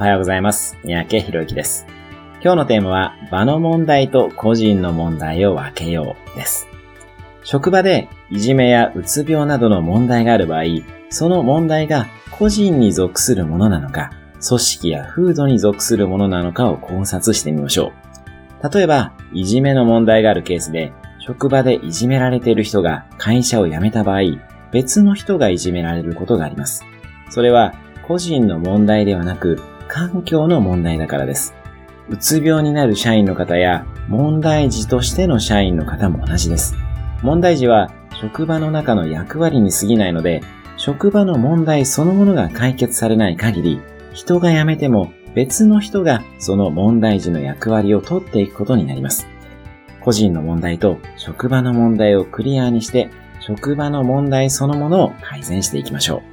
おはようございます。三宅博之です。今日のテーマは、場の問題と個人の問題を分けようです。職場でいじめやうつ病などの問題がある場合、その問題が個人に属するものなのか、組織や風土に属するものなのかを考察してみましょう。例えば、いじめの問題があるケースで、職場でいじめられている人が会社を辞めた場合、別の人がいじめられることがあります。それは個人の問題ではなく、環境の問題だからです。うつ病になる社員の方や、問題児としての社員の方も同じです。問題児は職場の中の役割に過ぎないので、職場の問題そのものが解決されない限り、人が辞めても別の人がその問題児の役割を取っていくことになります。個人の問題と職場の問題をクリアにして、職場の問題そのものを改善していきましょう。